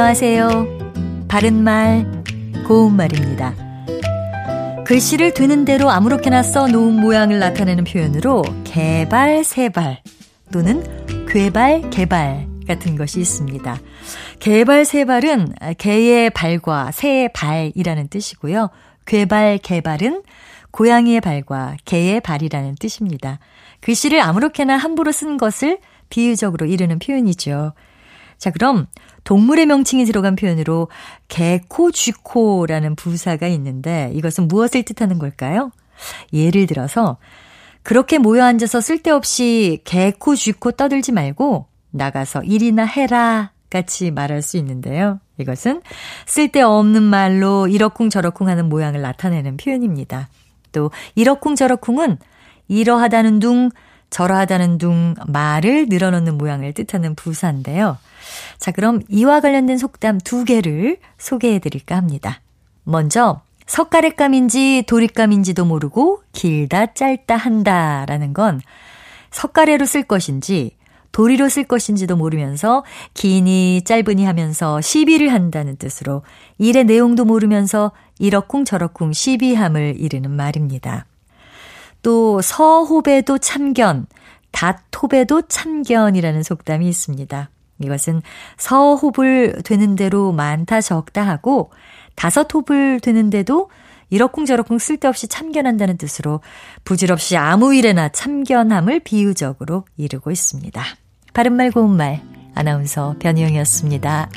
안녕하세요. 바른말, 고운말입니다. 글씨를 되는 대로 아무렇게나 써놓은 모양을 나타내는 표현으로 개발, 세발 또는 괴발, 개발 같은 것이 있습니다. 개발, 세발은 개의 발과 새의 발이라는 뜻이고요. 괴발, 개발은 고양이의 발과 개의 발이라는 뜻입니다. 글씨를 아무렇게나 함부로 쓴 것을 비유적으로 이르는 표현이죠. 자, 그럼 동물의 명칭이 들어간 표현으로 개코, 쥐코라는 부사가 있는데 이것은 무엇을 뜻하는 걸까요? 예를 들어서 그렇게 모여 앉아서 쓸데없이 개코, 쥐코 떠들지 말고 나가서 일이나 해라 같이 말할 수 있는데요. 이것은 쓸데없는 말로 이러쿵저러쿵 하는 모양을 나타내는 표현입니다. 또 이러쿵저러쿵은 이러하다는 둥, 저러하다는 둥 말을 늘어놓는 모양을 뜻하는 부사인데요. 자, 그럼 이와 관련된 속담 두 개를 소개해 드릴까 합니다. 먼저, 석가래감인지 도리감인지도 모르고 길다 짧다 한다 라는 건 석가래로 쓸 것인지 도리로 쓸 것인지도 모르면서 기니 짧으니 하면서 시비를 한다는 뜻으로 일의 내용도 모르면서 이러쿵 저러쿵 시비함을 이르는 말입니다. 또 서호배도 참견, 닷호배도 참견이라는 속담이 있습니다. 이것은 서호불 되는 대로 많다 적다 하고 다섯 호불 되는데도 이러쿵저러쿵 쓸데없이 참견한다는 뜻으로 부질없이 아무 일에나 참견함을 비유적으로 이루고 있습니다. 바른말 고운말 아나운서 변희영이었습니다.